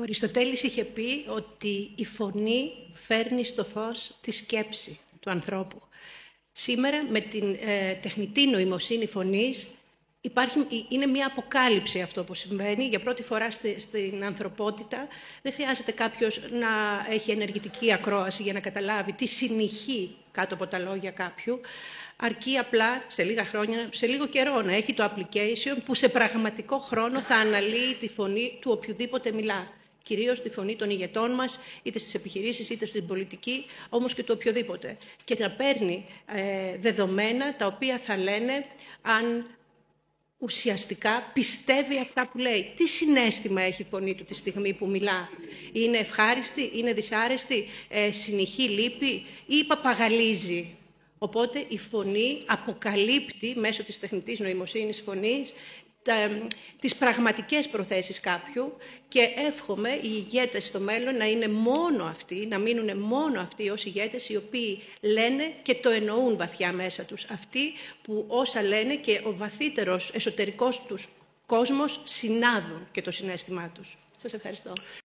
Ο Αριστοτέλης είχε πει ότι η φωνή φέρνει στο φως τη σκέψη του ανθρώπου. Σήμερα με την ε, τεχνητή νοημοσύνη φωνής Υπάρχει, είναι μια αποκάλυψη αυτό που συμβαίνει για πρώτη φορά στην ανθρωπότητα. Δεν χρειάζεται κάποιος να έχει ενεργητική ακρόαση για να καταλάβει τι συνηχεί κάτω από τα λόγια κάποιου. Αρκεί απλά σε λίγα χρόνια, σε λίγο καιρό να έχει το application που σε πραγματικό χρόνο θα αναλύει τη φωνή του οποιοδήποτε μιλά. Κυρίως τη φωνή των ηγετών μας, είτε στις επιχειρήσεις είτε στην πολιτική, όμως και του οποιοδήποτε. Και να παίρνει ε, δεδομένα τα οποία θα λένε αν ουσιαστικά πιστεύει αυτά που λέει. Τι συνέστημα έχει η φωνή του τη στιγμή που μιλά; Είναι ευχάριστη, είναι δυσάρεστη, ε, συνεχή λύπη ή παπαγαλίζει; Οπότε η φωνή αποκαλύπτει μέσω της τεχνητής νοημοσύνης φωνής τα, τις πραγματικές προθέσεις κάποιου και εύχομαι οι ηγέτες στο μέλλον να είναι μόνο αυτοί, να μείνουν μόνο αυτοί ως ηγέτες οι οποίοι λένε και το εννοούν βαθιά μέσα τους. Αυτοί που όσα λένε και ο βαθύτερος εσωτερικός τους κόσμος συνάδουν και το συνέστημά τους. Σας ευχαριστώ.